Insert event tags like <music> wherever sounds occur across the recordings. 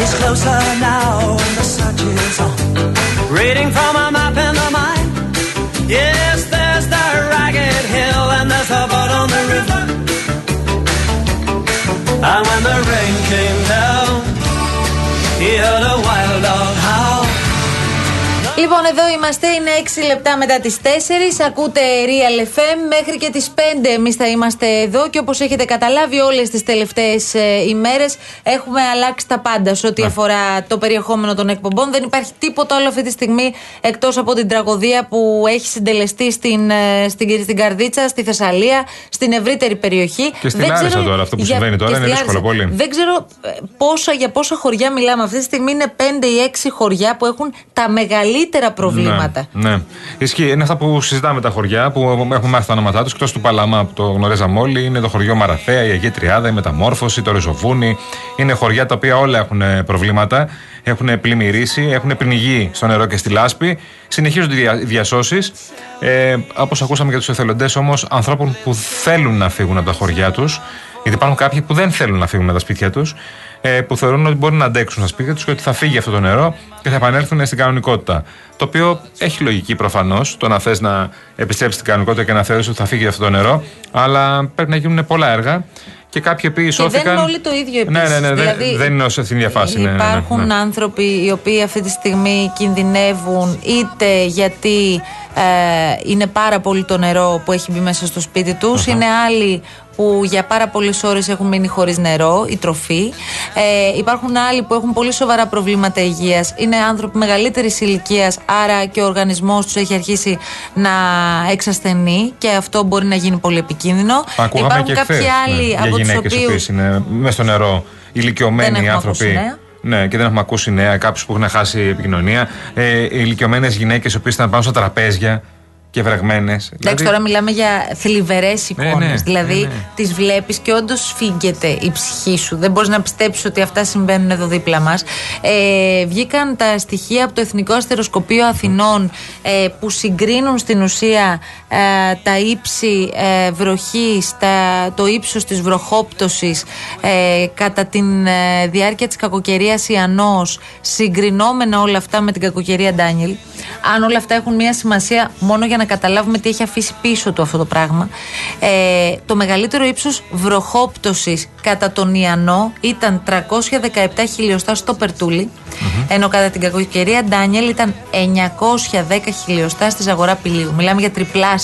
is closer now, and the search is on. Reading from a map Λοιπόν, εδώ είμαστε. Είναι 6 λεπτά μετά τις 4. Ακούτε Real FM. Μέχρι και τις 5 εμείς θα είμαστε εδώ. Και όπως έχετε καταλάβει, όλες τις τελευταίες ημέρες έχουμε αλλάξει τα πάντα σε ό,τι Ναι. αφορά το περιεχόμενο των εκπομπών. Δεν υπάρχει τίποτα άλλο αυτή τη στιγμή εκτός από την τραγωδία που έχει συντελεστεί στην, ε, στην, στην Καρδίτσα, στη Θεσσαλία, στην ευρύτερη περιοχή. Και στην Δεν Λάρισα ξέρω τώρα, αυτό που για- συμβαίνει τώρα και είναι στη δύσκολο Λάρισα. πολύ. Δεν ξέρω ε, πόσα, για πόσα χωριά μιλάμε. Αυτή τη στιγμή είναι 5 ή 6 χωριά που έχουν τα μεγαλύτερα προβλήματα. Ναι, ναι. Ισχύει. Είναι αυτά που συζητάμε τα χωριά που έχουμε μάθει τα ονόματά τους. Εκτός του Παλαμά που το γνωρίζαμε όλοι, είναι το χωριό Μαραθέα, η Αγία Τριάδα, η Μεταμόρφωση, το Ριζοβούνι. Είναι χωριά τα οποία όλα έχουν ε, προβλήματα. Έχουν πλημμυρίσει, έχουν πνιγεί στο νερό και στη λάσπη. Συνεχίζονται οι διασώσεις. Ε, Όπως ακούσαμε για τους εθελοντές όμως, ανθρώπων που θέλουν να φύγουν από τα χωριά τους. Γιατί υπάρχουν κάποιοι που δεν θέλουν να φύγουν από τα σπίτια τους, ε, που θεωρούν ότι μπορούν να αντέξουν στα σπίτια τους και ότι θα φύγει αυτό το νερό και θα επανέλθουν στην κανονικότητα. Το οποίο έχει λογική προφανώς το να θες να επιστρέψεις στην κανονικότητα και να θεωρήσει ότι θα φύγει αυτό το νερό, αλλά πρέπει να γίνουν πολλά έργα. Και κάποιοι οποίοι Και σώθηκαν. δεν είναι όλοι το ίδιο επίσης. Ναι, ναι, ναι, δεν- Δηλαδή, δεν είναι σε την ίδια φάση. ναι, ναι, ναι, Υπάρχουν ναι. άνθρωποι οι οποίοι αυτή τη στιγμή κινδυνεύουν είτε γιατί ε, είναι πάρα πολύ το νερό που έχει μπει μέσα στο σπίτι τους, είναι άλλοι που για πάρα πολλές ώρες έχουν μείνει χωρίς νερό, η τροφή. Ε, υπάρχουν άλλοι που έχουν πολύ σοβαρά προβλήματα υγείας. Είναι άνθρωποι μεγαλύτερης ηλικίας, άρα και ο οργανισμός τους έχει αρχίσει να εξασθενεί και αυτό μπορεί να γίνει πολύ επικίνδυνο. Ακούγαμε Υπάρχουν και κάποιοι χθες, άλλοι ναι, από για τους γυναίκες οι οποίους οποίες είναι μέσα στο νερό, Δεν ηλικιωμένοι έχουμε άνθρωποι. ακούσει νέα. Ναι, και δεν έχουμε ακούσει νέα. Κάποιους που έχουν χάσει επικοινωνία. Ε, ηλικιωμένες γυναίκες οι οποίες ήταν πάνω στα τραπέζια και βρεγμένες. Εντάξει, τώρα μιλάμε για θλιβερές εικόνες. ναι, δηλαδή, ναι, ναι. τις βλέπεις και όντως φύγεται η ψυχή σου. Δεν μπορείς να πιστέψεις ότι αυτά συμβαίνουν εδώ δίπλα μας. Ε, βγήκαν τα στοιχεία από το Εθνικό Αστεροσκοπείο Αθηνών ε, που συγκρίνουν στην ουσία ε, τα ύψη ε, βροχής, το ύψος της βροχόπτωσης ε, κατά τη ε, διάρκεια της κακοκαιρίας Ιαννός, συγκρινόμενα όλα αυτά με την κακοκαιρία Ντάνιελ. Αν όλα αυτά έχουν μια σημασία μόνο για να καταλάβουμε τι έχει αφήσει πίσω του αυτό το πράγμα. Ε, το μεγαλύτερο ύψος βροχόπτωσης κατά τον Ιαννό ήταν 317 χιλιοστά στο Περτούλι, ενώ κατά την κακοκαιρία Ντάνιελ ήταν 910 χιλιοστά στη Ζαγορά Πηλίου. Μιλάμε για τριπλάσια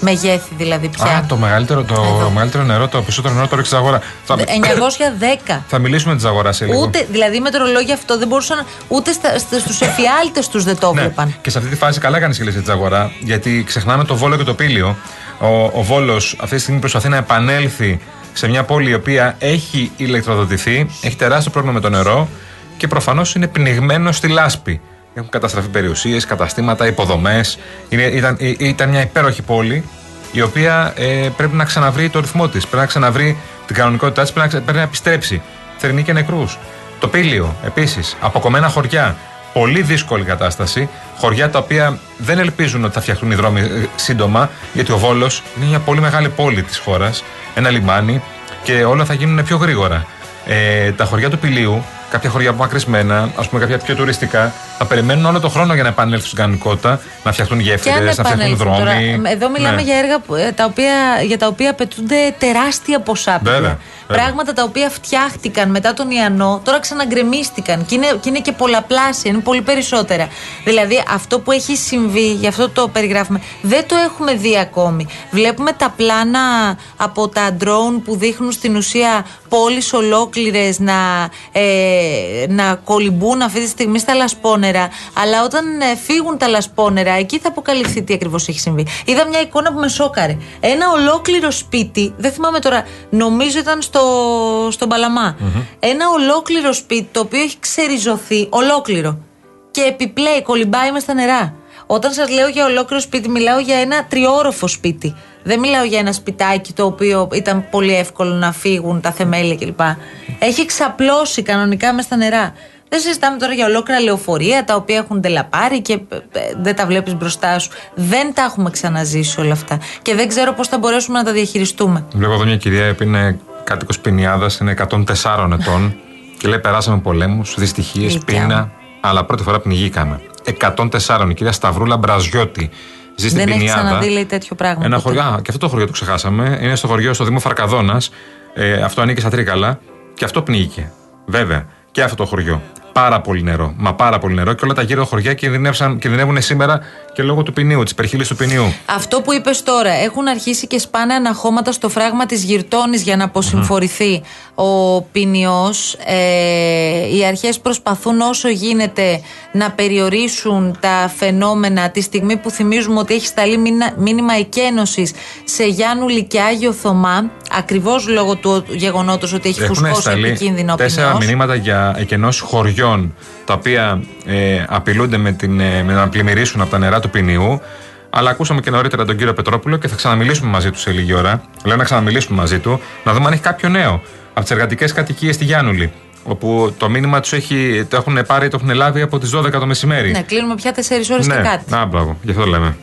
μεγέθη δηλαδή πια. Α, το μεγαλύτερο, το Εδώ. μεγαλύτερο νερό, το περισσότερο νερό το ρίξει στη αγορά. Θα, 910. θα μιλήσουμε της αγοράς σε λίγο. Ούτε, δηλαδή οι μετρολόγοι αυτό δεν μπορούσαν ούτε στα, στα, στους εφιάλτες τους δεν το Ναι. βλέπαν. Και σε αυτή τη φάση καλά κάνει και λες για της Ζαγορά, γιατί ξεχνάμε το Βόλο και το Πήλιο. Ο, ο Βόλος αυτή τη στιγμή προσπαθεί να επανέλθει σε μια πόλη η οποία έχει ηλεκτροδοτηθεί, έχει τεράστιο πρόβλημα με το νερό και προφανώς είναι πνιγμένο στη λάσπη. Έχουν καταστραφεί περιουσίες, καταστήματα, υποδομές. Ήταν, ε, ήταν μια υπέροχη πόλη η οποία ε, πρέπει να ξαναβρει το ρυθμό της, πρέπει να ξαναβρει την κανονικότητά της, πρέπει, να ξε- πρέπει να επιστρέψει. Θερινή και νεκρούς. Το Πήλιο επίσης, αποκομμένα χωριά. Πολύ δύσκολη κατάσταση. Χωριά τα οποία δεν ελπίζουν ότι θα φτιαχτούν οι δρόμοι ε, σύντομα, γιατί ο Βόλος είναι μια πολύ μεγάλη πόλη της χώρας, ένα λιμάνι και όλα θα γίνουν πιο γρήγορα. Ε, τα χωριά του Πηλίου, κάποια χωριά απομακρυσμένα, ας πούμε κάποια πιο τουριστικά, θα περιμένουν όλο τον χρόνο για να επανέλθουν στην κανονικότητα, να φτιαχτούν Και γέφυρε, αν να φτιαχτούν επανέλθουν δρόμοι. τώρα. Εδώ μιλάμε Ναι. για έργα που- ε, τα οποία, για τα οποία απαιτούνται τεράστια ποσά. παιδιά. Βέβαια, βέβαια. Πράγματα τα οποία φτιάχτηκαν μετά τον Ιαννό, τώρα ξαναγκρεμίστηκαν και είναι, και είναι και πολλαπλάσια, είναι πολύ περισσότερα. Δηλαδή αυτό που έχει συμβεί, γι' αυτό το περιγράφουμε, δεν το έχουμε δει ακόμη. Βλέπουμε τα πλάνα από τα drone που δείχνουν στην ουσία πόλεις ολόκληρες να, ε, να κολυμπούν αυτή τη στιγμή στα λασπόνερα. Αλλά όταν ε, φύγουν τα λασπόνερα, εκεί θα αποκαλυφθεί τι ακριβώς έχει συμβεί. Είδα μια εικόνα που με σόκαρε. Ένα ολόκληρο σπίτι, δεν θυμάμαι τώρα, νομίζω ήταν στο, στον παλαμα Ένα ολόκληρο σπίτι το οποίο έχει ξεριζωθεί, ολόκληρο. Και επιπλέει, κολυμπάει μες στα νερά. Όταν σας λέω για ολόκληρο σπίτι, μιλάω για ένα τριόροφο σπίτι. Δεν μιλάω για ένα σπιτάκι το οποίο ήταν πολύ εύκολο να φύγουν τα θεμέλια κλπ. Έχει ξαπλώσει κανονικά μες στα νερά. Δεν συζητάμε τώρα για ολόκληρα λεωφορεία τα οποία έχουν τελαπάρει και ε, ε, δεν τα βλέπεις μπροστά σου. Δεν τα έχουμε ξαναζήσει όλα αυτά. Και δεν ξέρω πώς θα μπορέσουμε να τα διαχειριστούμε. Βλέπω εδώ μια κυρία που είναι κάτοικος ποινιάδα, είναι 104 ετών και λέει: Περάσαμε πολέμους, δυστυχίες, Δικιά πείνα, μου. αλλά πρώτη φορά πνιγήκαμε. 104, η κυρία Σταυρούλα Μπραζιώτη. Ζεις στην δεν έχεις Ποινιάδα. ξαναδεί, λέει, τέτοιο πράγμα. Ένα ποτέ. χωριό, α, και αυτό το χωριό το ξεχάσαμε. Είναι στο χωριό στο Δήμο Φαρκαδόνας. Ε, αυτό ανήκει στα Τρίκαλα. Και αυτό πνίγηκε. Βέβαια. Και αυτό το χωριό. Πάρα πολύ νερό. Μα πάρα πολύ νερό. Και όλα τα γύρω χωριά κινδυνεύσαν- κινδυνεύουν σήμερα και λόγω του ποινίου, της υπερχείλη του ποινίου. Αυτό που είπες τώρα, έχουν αρχίσει και σπάνε αναχώματα στο φράγμα της Γυρτώνης για να αποσυμφορηθεί ο ποινιό. Ε, οι αρχές προσπαθούν όσο γίνεται να περιορίσουν τα φαινόμενα τη στιγμή που θυμίζουμε ότι έχει σταλεί μήνα- μήνυμα εκένωσης σε Γιάννουλη και Άγιο Θωμά, ακριβώς λόγω του γεγονότος ότι έχει Έχουν φουσκώσει σταλεί επικίνδυνο ο τέσσερα ποινιός. μηνύματα για εκενώσεις χωριών τα οποία ε, απειλούνται με, την, ε, με να πλημμυρίσουν από τα νερά του ποινιού. Αλλά ακούσαμε και νωρίτερα τον κύριο Πετρόπουλο και θα ξαναμιλήσουμε μαζί του σε λίγη ώρα. Λέω να ξαναμιλήσουμε μαζί του, να δούμε αν έχει κάποιο νέο από τις εργατικές κατοικίες στη Γιάννουλη. Όπου το μήνυμα τους το έχουν πάρει, το έχουν λάβει από τις 12 το μεσημέρι. Ναι, κλείνουμε πια 4 ώρες και κάτι. Α, μπράβο, γι' αυτό λέμε.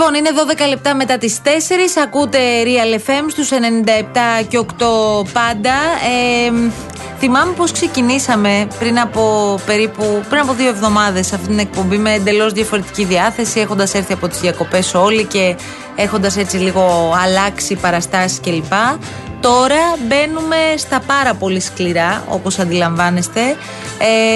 Λοιπόν, είναι 12 λεπτά μετά τις 4. Ακούτε Real FM στους 97 και 8 πάντα. Ε, θυμάμαι πως ξεκινήσαμε πριν από περίπου πριν από δύο εβδομάδες αυτή την εκπομπή με εντελώς διαφορετική διάθεση έχοντας έρθει από τις διακοπές όλοι και έχοντας έτσι λίγο αλλάξει παραστάσεις κλπ. Τώρα μπαίνουμε στα πάρα πολύ σκληρά, όπως αντιλαμβάνεστε,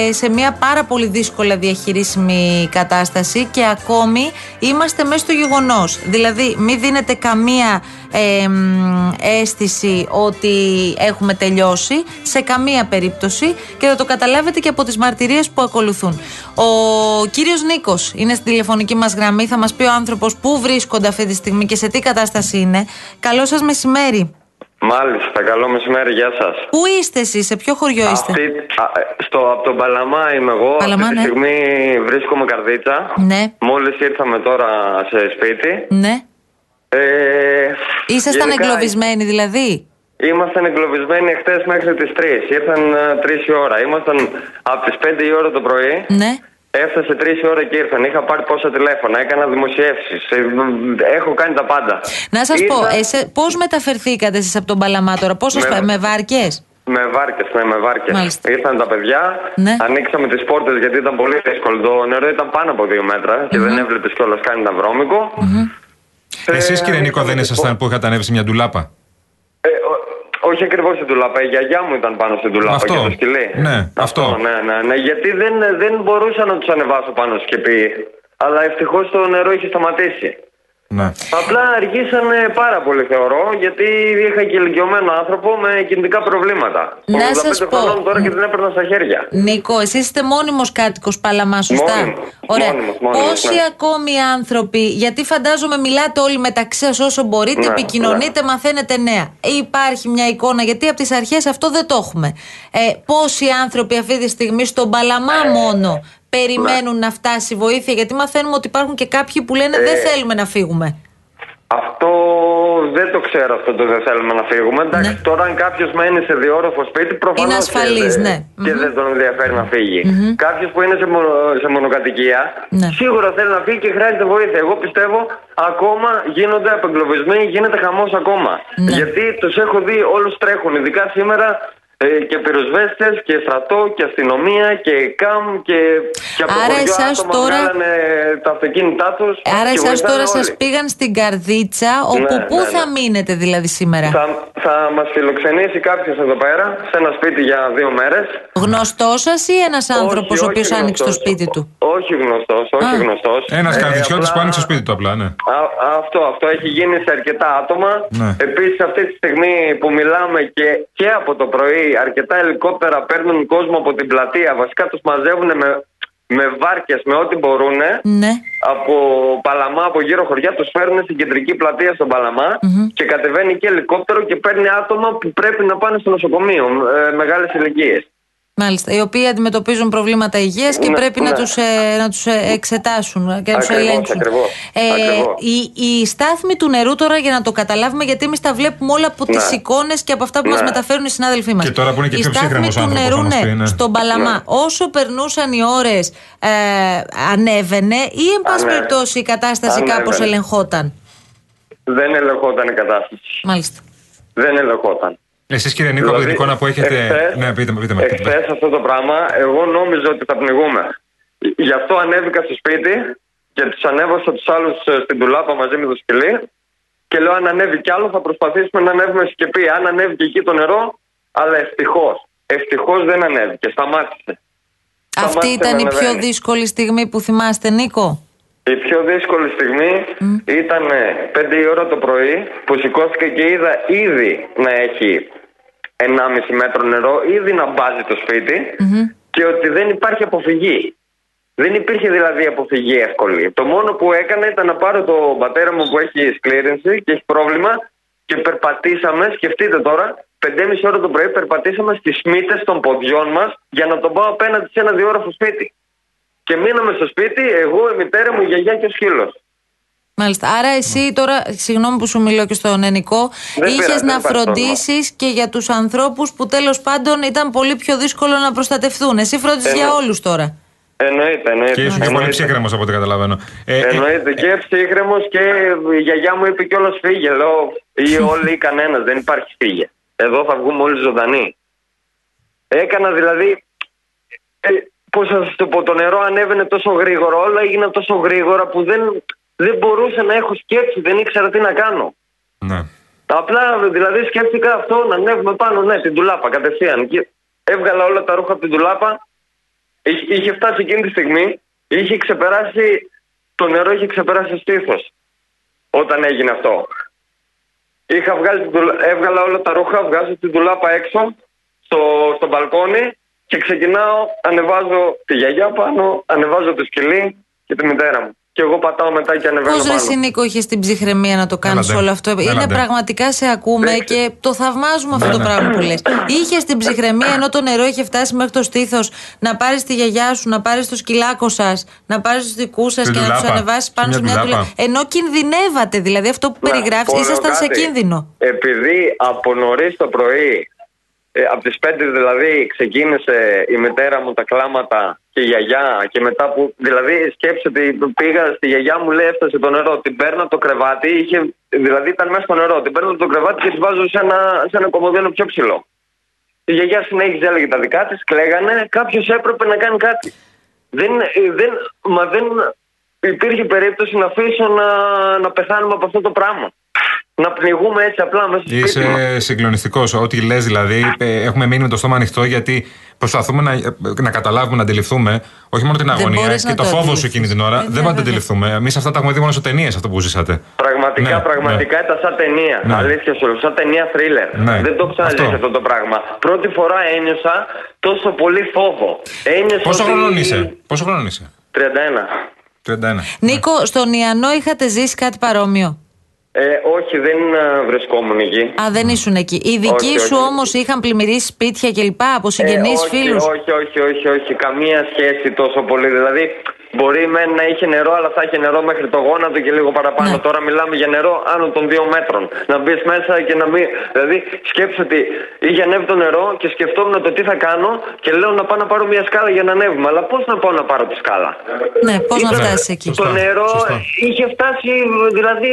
ε, σε μια πάρα πολύ δύσκολα διαχειρίσιμη κατάσταση και ακόμη είμαστε μέσα στο γεγονός. Δηλαδή, μην δίνετε καμία ε, μ, αίσθηση ότι έχουμε τελειώσει σε καμία περίπτωση και θα το καταλάβετε και από τις μαρτυρίες που ακολουθούν. Ο κύριος Νίκος είναι στην τηλεφωνική μας γραμμή, θα μας πει ο άνθρωπος πού βρίσκονται αυτή τη στιγμή και σε τι κατάσταση είναι. Καλό σας μεσημέρι. Μάλιστα, καλό μεσημέρι, γεια σας. Πού είστε εσείς, σε ποιο χωριό είστε; στο, από τον Παλαμά είμαι εγώ. Παλαμά, Αυτή τη ναι. στιγμή βρίσκομαι καρδίτσα. Ναι, Μόλις ήρθαμε τώρα σε σπίτι. ναι. Ε, Ήσασταν γενικά, εγκλωβισμένοι δηλαδή; Ήμασταν εγκλωβισμένοι εχθέ μέχρι τις 3. Ήρθαν 3 η ώρα. Ήμασταν από τις 5 η ώρα το πρωί. Ναι. Έφτασε 3 η ώρα και ήρθαν. Είχα πάρει πόσα τηλέφωνα. Έκανα δημοσιεύσεις. Έχω κάνει τα πάντα. Να σας Ήρθα- πω, εσέ, πώς μεταφερθήκατε εσείς από τον Παλαμά τώρα, πώ σας Με- φα- με βάρκες; Με βάρκες, ναι, με βάρκες. Μάλιστα. Ήρθαν τα παιδιά, Ναι. ανοίξαμε τις πόρτες γιατί ήταν πολύ δύσκολο. Το νερό ήταν πάνω από δύο μέτρα και δεν έβλεπες κιόλας καν ήταν βρώμικο. Ε, Εσείς, κύριε Νίκο, δεν είχαμε τις ήσασταν που είχατε ανέβει σε μια ντουλάπα; Ε, ο- όχι ακριβώς στην τουλάπα. Η γιαγιά μου ήταν πάνω στην τουλάπα Αυτό. και το σκυλί. Ναι, αυτό. Ναι, ναι, ναι. Γιατί δεν, δεν μπορούσα να τους ανεβάσω πάνω στο σκεπί. Αλλά ευτυχώς το νερό είχε σταματήσει. Ναι. Απλά αργήσανε πάρα πολύ θεωρώ γιατί είχα και ηλικιωμένο άνθρωπο με κινητικά προβλήματα. Να 85 σας πω. χρονών τώρα και την έπαιρνα στα χέρια. Νίκο, εσεί είστε μόνιμος κάτοικος Παλαμά, σωστά; Μόνιμος, Ωραία. μόνιμος, μόνιμος, Πόσοι ναι. ακόμη άνθρωποι, γιατί φαντάζομαι μιλάτε όλοι μεταξύ σας όσο μπορείτε, Ναι, επικοινωνείτε, μαθαίνετε νέα. Υπάρχει μια εικόνα, γιατί από τις αρχές αυτό δεν το έχουμε. Ε, πόσοι άνθρωποι αυτή τη στιγμή στον Παλαμά μόνο περιμένουν να φτάσει βοήθεια, γιατί μαθαίνουμε ότι υπάρχουν και κάποιοι που λένε δεν Ε, θέλουμε να φύγουμε. Αυτό δεν το ξέρω αυτό το δεν θέλουμε να φύγουμε. Εντάξει, Ναι. τώρα αν κάποιος μένει σε διόροφο σπίτι, προφανώς Είναι ασφαλής, και, ναι. και Μμμ. δεν τον ενδιαφέρει να φύγει. Κάποιος που είναι σε, μονο- σε μονοκατοικία, Ναι. σίγουρα θέλει να φύγει και χρειάζεται βοήθεια. Εγώ πιστεύω ακόμα γίνονται απεγκλωβισμοί, γίνεται χαμός ακόμα. Ναι. Γιατί τους έχω δει όλους τρέχουν, ειδικά σήμερα. Ε, και πυροσβέστες και στρατό και αστυνομία και ΚΑΜ και, και από Άρα το χωριό εσάς άτομα τώρα- βγάλανε τα αυτοκίνητά τους. Άρα εσάς τώρα σας πήγαν στην Καρδίτσα, όπου Ναι, πού ναι, θα ναι. μείνετε δηλαδή σήμερα; Θα, θα μας φιλοξενήσει κάποιος εδώ πέρα, σε ένα σπίτι για δύο μέρες. Γνωστός σας ή ένας άνθρωπος ο οποίος άνοιξε το σπίτι του; Όχι γνωστός, όχι Α. γνωστός. Ένας καρδιτσιώτη που άνοιξε το σπίτι του απλά, ναι. αυτό, αυτό έχει γίνει σε αρκετά άτομα. Ναι. Επίσης, αυτή τη στιγμή που μιλάμε και, και από το πρωί, αρκετά ελικόπτερα παίρνουν κόσμο από την πλατεία. Βασικά τους μαζεύουν με, με βάρκες, με ό,τι μπορούν. Ναι. Από Παλαμά, από γύρω χωριά, τους φέρνουν στην κεντρική πλατεία στον παλαμα και κατεβαίνει και ελικόπτερο και παίρνει άτομα που πρέπει να πάνε στο νοσοκομείο, ε, μεγάλες ηλικίες. Μάλιστα. Οι οποίοι αντιμετωπίζουν προβλήματα υγείας και Ναι, πρέπει να ναι. τους να τους, ε, εξετάσουν και να τους Ακριβώς, ελέγξουν. ακριβώς, ακριβώς. η, η στάθμη του νερού τώρα για να το καταλάβουμε, γιατί εμείς τα βλέπουμε όλα από τις Ναι. εικόνες και από αυτά που μας Ναι. μεταφέρουν οι συνάδελφοί μας. Και τώρα που είναι και η πιο στάθμη ψύχρεμος του άνθρωπος, νερού, θα μας ναι, πει, ναι. στον Παλαμά, Ναι. όσο περνούσαν οι ώρες, ε, ανέβαινε ή, εν πάση Ανέβαινε. περιπτώσει, η κάτασταση Ανέβαινε. κάπως ελεγχόταν; Δεν ελεγχόταν η κατάσταση. Μάλιστα. Δεν ελεγχόταν. Εσείς κύριε Νίκο, από την εικόνα που έχετε. εχθές- ναι, πείτε, με, πείτε, με, πείτε. με. εχθές αυτό το πράγμα, εγώ νόμιζα ότι θα πνιγούμε. Γι' αυτό ανέβηκα στο σπίτι και τους ανέβασα τους άλλους στην τουλάπα μαζί με το σκυλί. Και λέω: Αν ανέβει κι άλλο, θα προσπαθήσουμε να ανέβουμε σκεπή. Αν ανέβει και εκεί το νερό, αλλά ευτυχώς. Ευτυχώς δεν ανέβηκε. Σταμάτησε. Αυτή Σταμάτησε ήταν να η πιο ανεβαίνει. δύσκολη στιγμή που θυμάστε, Νίκο; Η πιο δύσκολη στιγμή ήταν 5 η ώρα το πρωί που σηκώθηκα και είδα ήδη να έχει 1,5 μέτρο νερό, ήδη να μπάζει το σπιτι και ότι δεν υπάρχει αποφυγή. Δεν υπήρχε δηλαδή αποφυγή εύκολη. Το μόνο που έκανα ήταν να πάρω τον πατέρα μου που έχει σκλήρινση και έχει πρόβλημα και περπατήσαμε, σκεφτείτε τώρα, 5,5 ώρα το πρωί περπατήσαμε στις μύτες των ποδιών μας για να τον πάω απέναντι σε ένα διόροφο σπίτι. Και μείναμε στο σπίτι, εγώ, η μητέρα μου, η γιαγιά και ο σκύλος. Μάλιστα. Άρα εσύ τώρα, συγγνώμη που σου μιλώ και στον Ενικό, Δεν είχες πειράζει, να δεν υπάρχει φροντίσεις και για τους ανθρώπους που τέλος πάντων ήταν πολύ πιο δύσκολο να προστατευτούν. Εσύ φρόντισες Εννο- για όλους τώρα. Εννοείται, εννοείται. Και ήσουν και πολύ Εννοείται. ψύχρεμος από ό,τι καταλαβαίνω. Ε, ε, Εννοείται και ψύχρεμος και η γιαγιά μου είπε κιόλας φύγε. Λέω ή <laughs> όλοι ή κανένας, δεν υπάρχει φύγε. Εδώ θα βγούμε όλοι ζωντανοί. Έκανα δηλαδή. Ε, Πώς θα σας το πω, το νερό ανέβαινε τόσο γρήγορα, όλα έγιναν τόσο γρήγορα που δεν, δεν μπορούσα να έχω σκέψη, δεν ήξερα τι να κάνω. ναι. Απλά δηλαδή σκέφτηκα αυτό να ανέβουμε πάνω, ναι, την τουλάπα κατευθείαν. Και έβγαλα όλα τα ρούχα από την τουλάπα. Είχε, είχε φτάσει εκείνη τη στιγμή, είχε ξεπεράσει, το νερό είχε ξεπεράσει στήθος όταν έγινε αυτό. Είχα βγάλει την τουλα- έβγαλα όλα τα ρούχα, βγάζω την τουλάπα έξω στο, στο μπαλκόνι και ξεκινάω, ανεβάζω τη γιαγιά πάνω, ανεβάζω το σκυλί και τη μητέρα μου. Και εγώ πατάω μετά και ανεβαίνω Πώς ρε πάνω. εσύ, Νίκο, είχες την ψυχραιμία να το κάνεις Έλατε, όλο αυτό; Είναι έλατε. πραγματικά σε ακούμε Ναι. και το θαυμάζουμε αυτό Ναι, το ναι. πράγμα που λες. <clears throat> Είχες την ψυχραιμία ενώ το νερό είχε φτάσει μέχρι το στήθος να πάρεις τη γιαγιά σου, να πάρεις το σκυλάκο σας, να πάρεις τους δικούς σας Στην και να τους τουλάπα. ανεβάσεις πάνω Σε σε μια μια τουλάπα. τουλάπα. Ενώ κινδυνεύατε, δηλαδή αυτό που Να περιγράφεις, πω ήσασταν λίγο σε κάτι. κίνδυνο. Επειδή από νωρίς το πρωί, ε, από τις 5 δηλαδή, ξεκίνησε η μητέρα μου τα κλάματα και η γιαγιά. Και μετά που. Δηλαδή, σκέψτε ότι πήγα στη γιαγιά μου, λέει, έφτασε το νερό. Την παίρνω από το κρεβάτι, είχε, δηλαδή ήταν μέσα στο νερό. Την παίρνω από το κρεβάτι και τη βάζω σε ένα, σε ένα κομμωδίνο πιο ψηλό. Η γιαγιά συνέχιζε, έλεγε τα δικά της, κλαίγανε. Κάποιος έπρεπε να κάνει κάτι. Δεν, ε, δεν, μα δεν υπήρχε περίπτωση να αφήσω να, να πεθάνουμε από αυτό το πράγμα. Να πνιγούμε έτσι απλά μέσα στο σπίτι μας. Είσαι συγκλονιστικός. Ό,τι λες, δηλαδή, ε, έχουμε μείνει με το στόμα ανοιχτό γιατί προσπαθούμε να, ε, να καταλάβουμε, να αντιληφθούμε όχι μόνο την αγωνία μπορείς και να το το φόβο σου αντιληφθείς. εκείνη την ώρα. Ε, δεν βέβαια, μπορούμε να το βέβαια. αντιληφθούμε. Εμείς αυτά τα έχουμε δει μόνο σε ταινίες, αυτό που ζήσατε. Πραγματικά, Ναι, πραγματικά ήταν σαν ταινία. Ναι. Αλήθεια σου λέω, σαν ταινία θρίλερ. Ναι. Δεν το έχω ξαναζήσει Αυτό. αυτό το πράγμα. Πρώτη φορά ένιωσα τόσο πολύ φόβο. Ένιωσα Πόσο ότι- χρονών είσαι, Πόσο χρονών είσαι, 31. 31. Νίκο, στον Ιαννό είχατε ζήσει κάτι παρόμοιο; Ε, όχι, δεν ε, βρισκόμουν εκεί. Α, δεν ήσουν εκεί. Οι δικοί Όχι, σου όχι. όμως είχαν πλημμυρίσει σπίτια κλπ. από συγγενείς, Ε, όχι, φίλους; όχι, όχι, όχι, όχι, καμία σχέση τόσο πολύ. Δηλαδή, μπορεί μεν να είχε νερό, αλλά θα είχε νερό μέχρι το γόνατο και λίγο παραπάνω. Ναι. Τώρα μιλάμε για νερό άνω των δύο μέτρων. Να μπεις μέσα και να μην. Δηλαδή, σκέψου ότι είχε ανέβει το νερό και σκεφτόμουν το τι θα κάνω και λέω να πάω να πάρω μια σκάλα για να ανέβουμε. Αλλά πώς να πάω να πάρω τη σκάλα; Ναι, πώς να Ήταν- φτάσεις εκεί; Το Σωστά, νερό σωστά. είχε φτάσει, δηλαδή,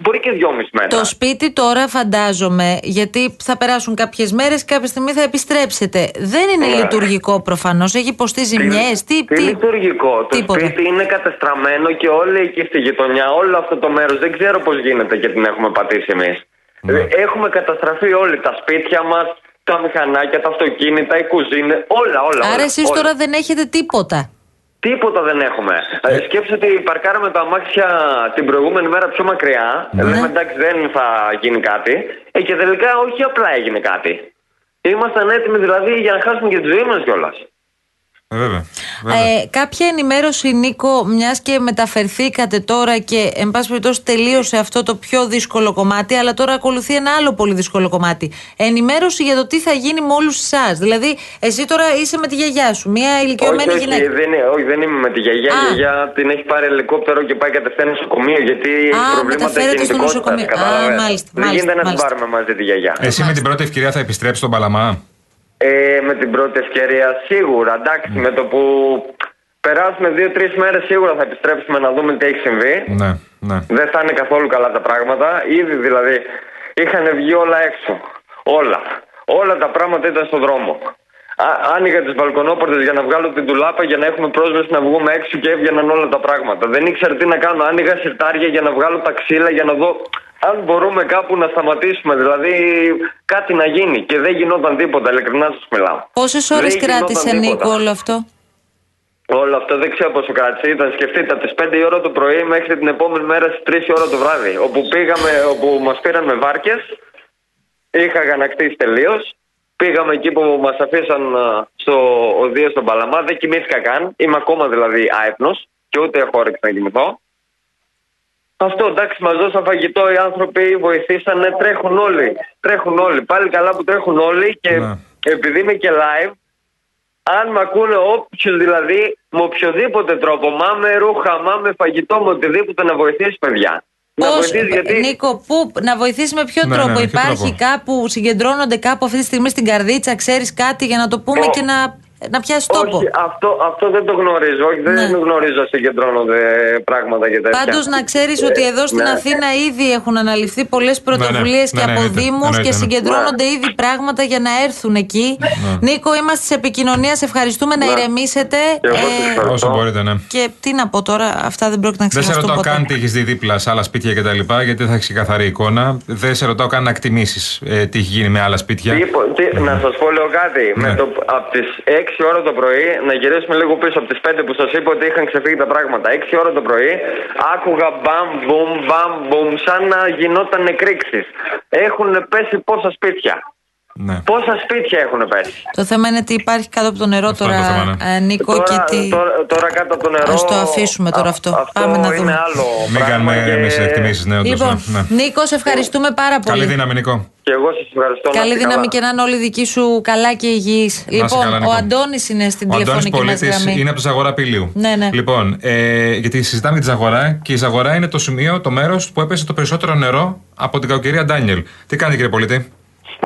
μπορεί και δυόμιση μέτρα. Το σπίτι τώρα φαντάζομαι, γιατί θα περάσουν κάποιες μέρες και κάποια στιγμή θα επιστρέψετε. Δεν είναι Ναι. λειτουργικό προφανώς. Έχει υποστεί ζημιές. Τι, τι, τι. λειτουργικό; Το Τίποτα. σπίτι είναι κατεστραμμένο και όλοι εκεί στη γειτονιά, όλο αυτό το μέρος δεν ξέρω πώς γίνεται και την έχουμε πατήσει εμείς. Ναι. Έχουμε καταστραφεί όλοι τα σπίτια μας, τα μηχανάκια, τα αυτοκίνητα, οι κουζίνε, όλα, όλα. Άρα όλα, εσείς όλα. τώρα δεν έχετε τίποτα. Τίποτα δεν έχουμε. Ε, σκέψτε ότι παρκάραμε τα αμάξια την προηγούμενη μέρα πιο μακριά. Ναι. Λέμε εντάξει δεν θα γίνει κάτι. Ε, και τελικά όχι απλά έγινε κάτι. Ήμασταν έτοιμοι δηλαδή για να χάσουμε και τη ζωή μας κιόλας. Ε, βέβαια. βέβαια. Ε, κάποια ενημέρωση, Νίκο, μιας και μεταφερθήκατε τώρα και εν πάση περιπτώσει τελείωσε αυτό το πιο δύσκολο κομμάτι, αλλά τώρα ακολουθεί ένα άλλο πολύ δύσκολο κομμάτι. Ενημέρωση για το τι θα γίνει με όλους εσάς. Δηλαδή, εσύ τώρα είσαι με τη γιαγιά σου, μια ηλικιωμένη όχι, γυναίκα. Όχι δεν, είναι- όχι, δεν είμαι με τη γιαγιά. Α. Η γιαγιά την έχει πάρει ελικόπτερο και πάει κατευθείαν στο νοσοκομείο γιατί έχει προβλήματα μεταφέρεται στο κινητικότητας, νοσοκομείο. Α, κατάλαβες; μάλιστα, Δεν μάλιστα, γίνεται να την μάλιστα. πάρουμε μαζί τη γιαγιά. Εσύ με την πρώτη ευκαιρία θα επιστρέψεις στον Παλαμά; Ε, με την πρώτη ευκαιρία σίγουρα. Εντάξει, με το που περάσουμε δύο-τρεις μέρες σίγουρα θα επιστρέψουμε να δούμε τι έχει συμβεί. Ναι, ναι. Δεν θα είναι καθόλου καλά τα πράγματα. Ήδη δηλαδή είχαν βγει όλα έξω. Όλα. Όλα τα πράγματα ήταν στον δρόμο. Α, άνοιγα τις μπαλκονόπορτες για να βγάλω την τουλάπα για να έχουμε πρόσβαση να βγούμε έξω και έβγαιναν όλα τα πράγματα. Δεν ήξερα τι να κάνω. Άνοιγα σιρτάρια για να βγάλω τα ξύλα για να δω αν μπορούμε κάπου να σταματήσουμε. Δηλαδή κάτι να γίνει. Και δεν γινόταν τίποτα. Ειλικρινά σας μιλάω. Πόσες ώρες Δεν γινόταν κράτησε, τίποτα. Νίκο, όλο αυτό; Όλο αυτό δεν ξέρω πόσο κράτησε. Ήταν σκεφτείτε από τις 5 η ώρα το πρωί μέχρι την επόμενη μέρα στις 3 η ώρα το βράδυ. Όπου πήγαμε, όπου μας πήραν με βάρκες. Είχα γανακτήσει τελείως. Πήγαμε εκεί που μας αφήσαν α, στο οδείο στον Παλαμά. Δεν κοιμήθηκα καν. Είμαι ακόμα δηλαδή άϊπνος και ούτε έχω όρεξη να κοιμηθώ. Αυτό εντάξει, μας δώσαν φαγητό οι άνθρωποι, βοηθήσανε, τρέχουν όλοι. Τρέχουν όλοι. Πάλι καλά που τρέχουν όλοι και Ναι. επειδή είμαι και live, αν με ακούνε όποιο δηλαδή, με οποιοδήποτε τρόπο, μα με ρούχα, μα με φαγητό, με οτιδήποτε να βοηθήσει, παιδιά. Να Πώς, βοηθήσει γιατί. Νίκο, πού, να βοηθήσει με ποιο Ναι, τρόπο; ναι, ποιο Υπάρχει τρόπο. κάπου, συγκεντρώνονται κάπου αυτή τη στιγμή στην καρδίτσα, ξέρεις κάτι για να το πούμε Ω. και να, να πιάσει τόπο. Όχι, αυτό, αυτό δεν το γνωρίζω. Όχι, δεν Ναι. γνωρίζω να συγκεντρώνονται πράγματα και τέτοια. Πάντως να ξέρεις ότι εδώ στην ναι. Αθήνα ήδη έχουν αναλυφθεί πολλές πρωτοβουλίες ναι, και ναι, από εννοείται, Δήμους εννοείται, και ναι. συγκεντρώνονται ήδη πράγματα για να έρθουν εκεί. Νίκο, είμαστε σε επικοινωνία. Σε ευχαριστούμε να Ναι. ηρεμήσετε. Και εγώ σας ευχαριστώ. Όσο μπορείτε, ναι. και τι να πω τώρα, αυτά δεν πρόκειται να Δεν σε ξεχαστούν ρωτάω ποτέ. καν τι έχεις δει δίπλα σε άλλα σπίτια κτλ. Γιατί θα έχεις καθαρή εικόνα. Δεν σε ρωτάω καν να εκτιμήσεις ε, τι έχει γίνει με άλλα σπίτια. Τι- τι- να σας πω λίγο κάτι. Ναι. Με το, από τις 6 ώρα το πρωί, να γυρίσουμε λίγο πίσω από τις 5 που σας είπα ότι είχαν ξεφύγει τα πράγματα. 6 ώρα το πρωί, άκουγα μπαμ, μπουμ, μπαμ, μπουμ, σαν να γινόταν εκρήξεις. Έχουν πέσει πόσα σπίτια. Ναι. Πόσα σπίτια έχουν πέσει; Το θέμα είναι τι υπάρχει κάτω από το νερό Αυτό είναι τώρα, το θέμα, ναι. ε, Νίκο, τώρα, και τι. τώρα, τώρα κάτω από το νερό. Ας το αφήσουμε τώρα α- αυτό. Αυτό Πάμε να είναι δούμε. άλλο. Μην πράγμα κάνουμε και- εμείς εκτιμήσεις, ναι, όντως, Λοιπόν, ναι, ναι. Νίκο, σε ευχαριστούμε πάρα πολύ. Καλή δύναμη, Νικό. Και εγώ σας ευχαριστώ. να Καλή είστε δύναμη καλά. και να είναι όλοι δικοί σου καλά και υγιεί. Λοιπόν, καλά, Νίκο. ο Αντώνης είναι στην Ο Αντώνης τηλεφωνική μας Πολίτης γραμμή. είναι από τη Ζαγορά Πηλίου. Ναι, ναι. Λοιπόν, ε, γιατί συζητάμε τη Ζαγορά και η Ζαγορά είναι το σημείο, το μέρος που έπεσε το περισσότερο νερό από την κακοκαιρία Ντάνιελ. Τι κάνετε, κύριε Πολίτη;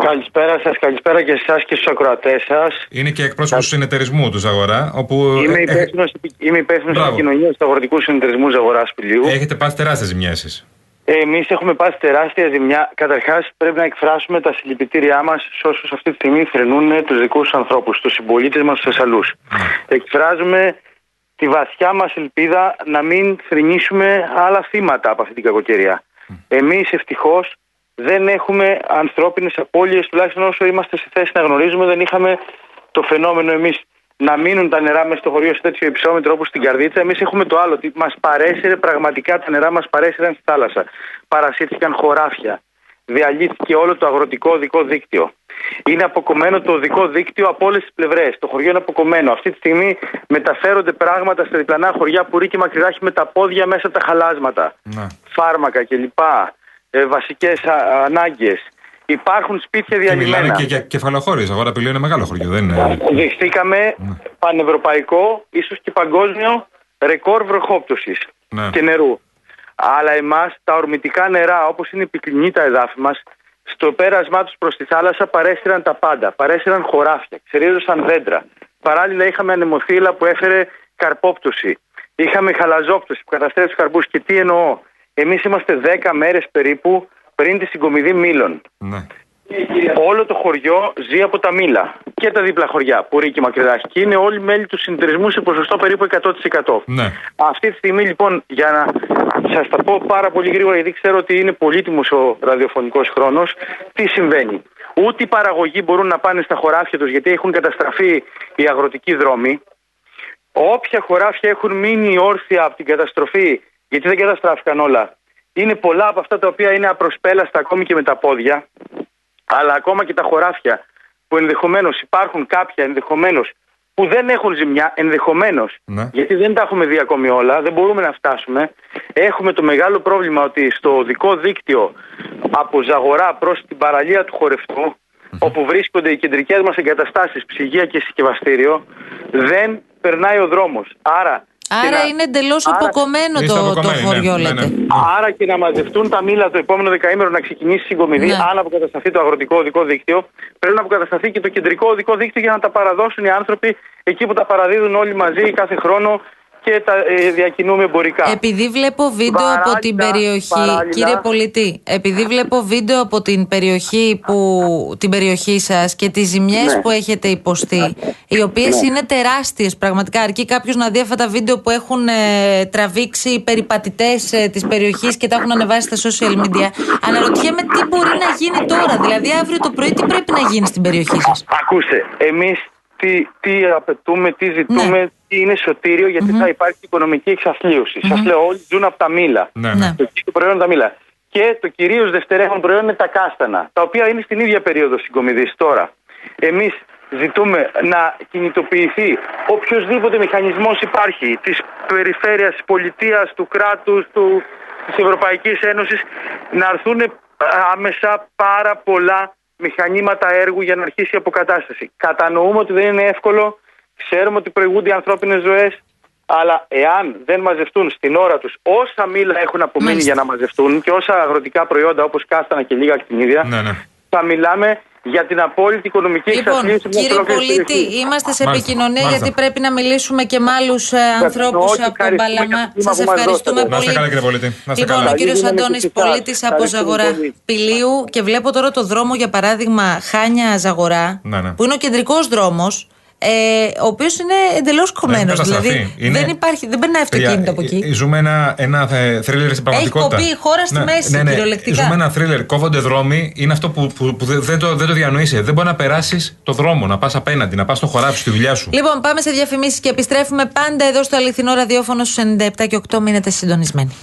Καλησπέρα σας, καλησπέρα και εσάς και στους ακροατές σας. Είναι και εκπρόσωπος του συνεταιρισμού του Ζαγορά, όπου Είμαι ε, υπεύθυνος είμαι υπεύθυνος Μπράβο. επικοινωνίας του Αγροτικού Συνεταιρισμού Ζαγορά Πηλίου. έχετε πάθει τεράστιες ζημιέ εσείς. Εμείς έχουμε πάθει τεράστια ζημιά. Καταρχάς, πρέπει να εκφράσουμε τα συλληπιτήριά μας σε όσους αυτή τη στιγμή θρυνούν τους δικούς του ανθρώπους, τους συμπολίτες μας, του Θεσσαλού. Εκφράζουμε τη βαθιά μας ελπίδα να μην θρυνήσουμε άλλα θύματα από αυτή την κακοκαιρία. Εμείς ευτυχώς δεν έχουμε ανθρώπινες απώλειες, τουλάχιστον όσο είμαστε σε θέση να γνωρίζουμε, δεν είχαμε το φαινόμενο εμείς να μείνουν τα νερά μέσα στο χωριό σε τέτοιο υψόμετρο όπως στην Καρδίτσα. Εμείς έχουμε το άλλο, ότι μας παρέσυρε πραγματικά τα νερά μας παρέσυραν στη θάλασσα. Παρασύρθηκαν χωράφια. Διαλύθηκε όλο το αγροτικό οδικό δίκτυο. Είναι αποκομμένο το οδικό δίκτυο από όλες τις πλευρές. Το χωριό είναι αποκομμένο. Αυτή τη στιγμή μεταφέρονται πράγματα στα διπλανά χωριά που ρίκη μακριδάχει με τα πόδια μέσα από τα χαλάσματα. Ναι. Φάρμακα κλπ. Ε, Βασικές ανάγκες. Υπάρχουν σπίτια Και μιλάμε διαλυμένα. και για κεφαλοχώριο. Η Ζαγορά Πηλίου είναι μεγάλο χωριό, δεν είναι; Δεχτήκαμε πανευρωπαϊκό, ίσως και παγκόσμιο ρεκόρ βροχόπτωσης Ναι. και νερού. Αλλά εμάς τα ορμητικά νερά, όπως είναι πυκνή τα εδάφη μας, στο πέρασμά τους προς τη θάλασσα παρέσυραν τα πάντα. Παρέσυραν χωράφια, ξερίζωσαν δέντρα. Παράλληλα είχαμε ανεμοθύλα που έφερε καρπόπτωση. Είχαμε χαλαζόπτωση που καταστρέφει τους καρπούς. Και τι εννοώ, εμείς είμαστε 10 μέρες περίπου πριν τη συγκομιδή μήλων. Ναι. Όλο το χωριό ζει από τα μήλα. Και τα δίπλα χωριά, Πουρί και Μακριδάχη. Και είναι όλοι μέλη του συνεταιρισμού σε ποσοστό περίπου 100%. Ναι. Αυτή τη στιγμή λοιπόν, για να σας τα πω πάρα πολύ γρήγορα, γιατί ξέρω ότι είναι πολύτιμος ο ραδιοφωνικός χρόνος, τι συμβαίνει. Ούτε οι παραγωγοί μπορούν να πάνε στα χωράφια τους γιατί έχουν καταστραφεί οι αγροτικοί δρόμοι. Όποια χωράφια έχουν μείνει όρθια από την καταστροφή, γιατί δεν καταστράφηκαν όλα, είναι πολλά από αυτά τα οποία είναι απροσπέλαστα ακόμη και με τα πόδια, αλλά ακόμα και τα χωράφια που ενδεχομένως υπάρχουν κάποια ενδεχομένως που δεν έχουν ζημιά, ενδεχομένως, Ναι. γιατί δεν τα έχουμε δει ακόμη όλα, δεν μπορούμε να φτάσουμε. Έχουμε το μεγάλο πρόβλημα ότι στο οδικό δίκτυο από Ζαγορά προς την παραλία του χορευτου όπου βρίσκονται οι κεντρικές μας εγκαταστάσεις, ψυγεία και συσκευαστήριο, δεν περνάει ο δρόμος. Άρα. Και Άρα να- είναι εντελώς άρα- αποκομμένο Είστε το, το αποκομμένοι, ναι, χωριό, ναι, λέτε. ναι. Άρα και να μαζευτούν τα μήλα το επόμενο δεκαήμερο να ξεκινήσει η συγκομιδή, Ναι. αν αποκατασταθεί το αγροτικό οδικό δίκτυο, πρέπει να αποκατασταθεί και το κεντρικό οδικό δίκτυο για να τα παραδώσουν οι άνθρωποι εκεί που τα παραδίδουν όλοι μαζί κάθε χρόνο και τα ε, διακινούμε εμπορικά. Επειδή βλέπω βίντεο από Βαράγια, την περιοχή, παράλληλα. κύριε Πολιτή, επειδή βλέπω βίντεο από την περιοχή, που, την περιοχή σας και τις ζημιές Ναι. που έχετε υποστεί, οι οποίες είναι τεράστιες πραγματικά, αρκεί κάποιος να δει αυτά τα βίντεο που έχουν ε, τραβήξει οι περιπατητές ε, της περιοχής και τα έχουν ανεβάσει στα social media, αναρωτιέμαι τι μπορεί να γίνει τώρα, δηλαδή αύριο το πρωί τι πρέπει να γίνει στην περιοχή σας; Ακούστε, εμείς τι, τι απαιτούμε, τι ζητούμε, Ναι. τι είναι σωτήριο, γιατί θα υπάρχει οικονομική εξαθλίωση. Σας λέω, όλοι ζουν από τα μήλα. Ναι, Ναι. ναι. Το κύριο προϊόν είναι τα μήλα. Και το κυρίως δευτερεύον προϊόν είναι τα κάστανα, τα οποία είναι στην ίδια περίοδο συγκομιδής τώρα. Εμείς ζητούμε να κινητοποιηθεί οποιοδήποτε μηχανισμός υπάρχει της περιφέρειας, της πολιτείας, του κράτους, του, της Ευρωπαϊκής Ένωσης να έρθουν άμεσα πάρα πολλά μηχανήματα έργου για να αρχίσει η αποκατάσταση. Κατανοούμε ότι δεν είναι εύκολο, ξέρουμε ότι προηγούνται οι ανθρώπινες ζωές, αλλά εάν δεν μαζευτούν στην ώρα τους όσα μήλα έχουν απομείνει Μάλιστα. για να μαζευτούν και όσα αγροτικά προϊόντα όπως κάστανα και λίγα κτηνίδια, Ναι, ναι. θα μιλάμε για την απόλυτη οικονομική Λοιπόν, εξαθλίωση μιας κύριε ολόκληρης Πολίτη, περιοχής. είμαστε σε Μάλιστα, επικοινωνία μάλιστα. γιατί πρέπει να μιλήσουμε και με άλλους ανθρώπους όχι, από τον ευχαριστούμε για Παλαμά. το κλίμα Σα που μας ευχαριστούμε δώσατε. Να είστε πολύ. καλά, κύριε Πολίτη. Να είστε Λοιπόν, καλά. ο κύριος Καλή δύναμη Αντώνη και σε εσάς. Πολίτης από Ευχαριστούμε Ζαγορά πολύ. Πηλίου και βλέπω τώρα το δρόμο για παράδειγμα Χάνια Ζαγορά, Ναι, ναι. που είναι ο κεντρικός δρόμος. Ε, ο οποίος είναι εντελώς κομμένος. Ναι, καταστραφεί. δηλαδή Είναι- δεν υπάρχει, δεν περνάει αυτοκίνητο από Παιδιά, εκεί. ε, Ζούμε ένα, ένα ε, θρίλερ στην πραγματικότητα. κοπεί η χώρα στη μέση, κυριολεκτικά. Ζούμε ένα θρίλερ. Κόβονται δρόμοι. Είναι αυτό που, που, που δεν, δεν το, δεν το διανοείσαι. Δεν μπορεί να περάσεις το δρόμο, να πας απέναντι, να πας στο χωράφι στη δουλειά σου. Λοιπόν, πάμε σε διαφημίσεις και επιστρέφουμε πάντα εδώ στο αληθινό ραδιόφωνο στους 97 και 8. Μείνετε συντονισμένοι.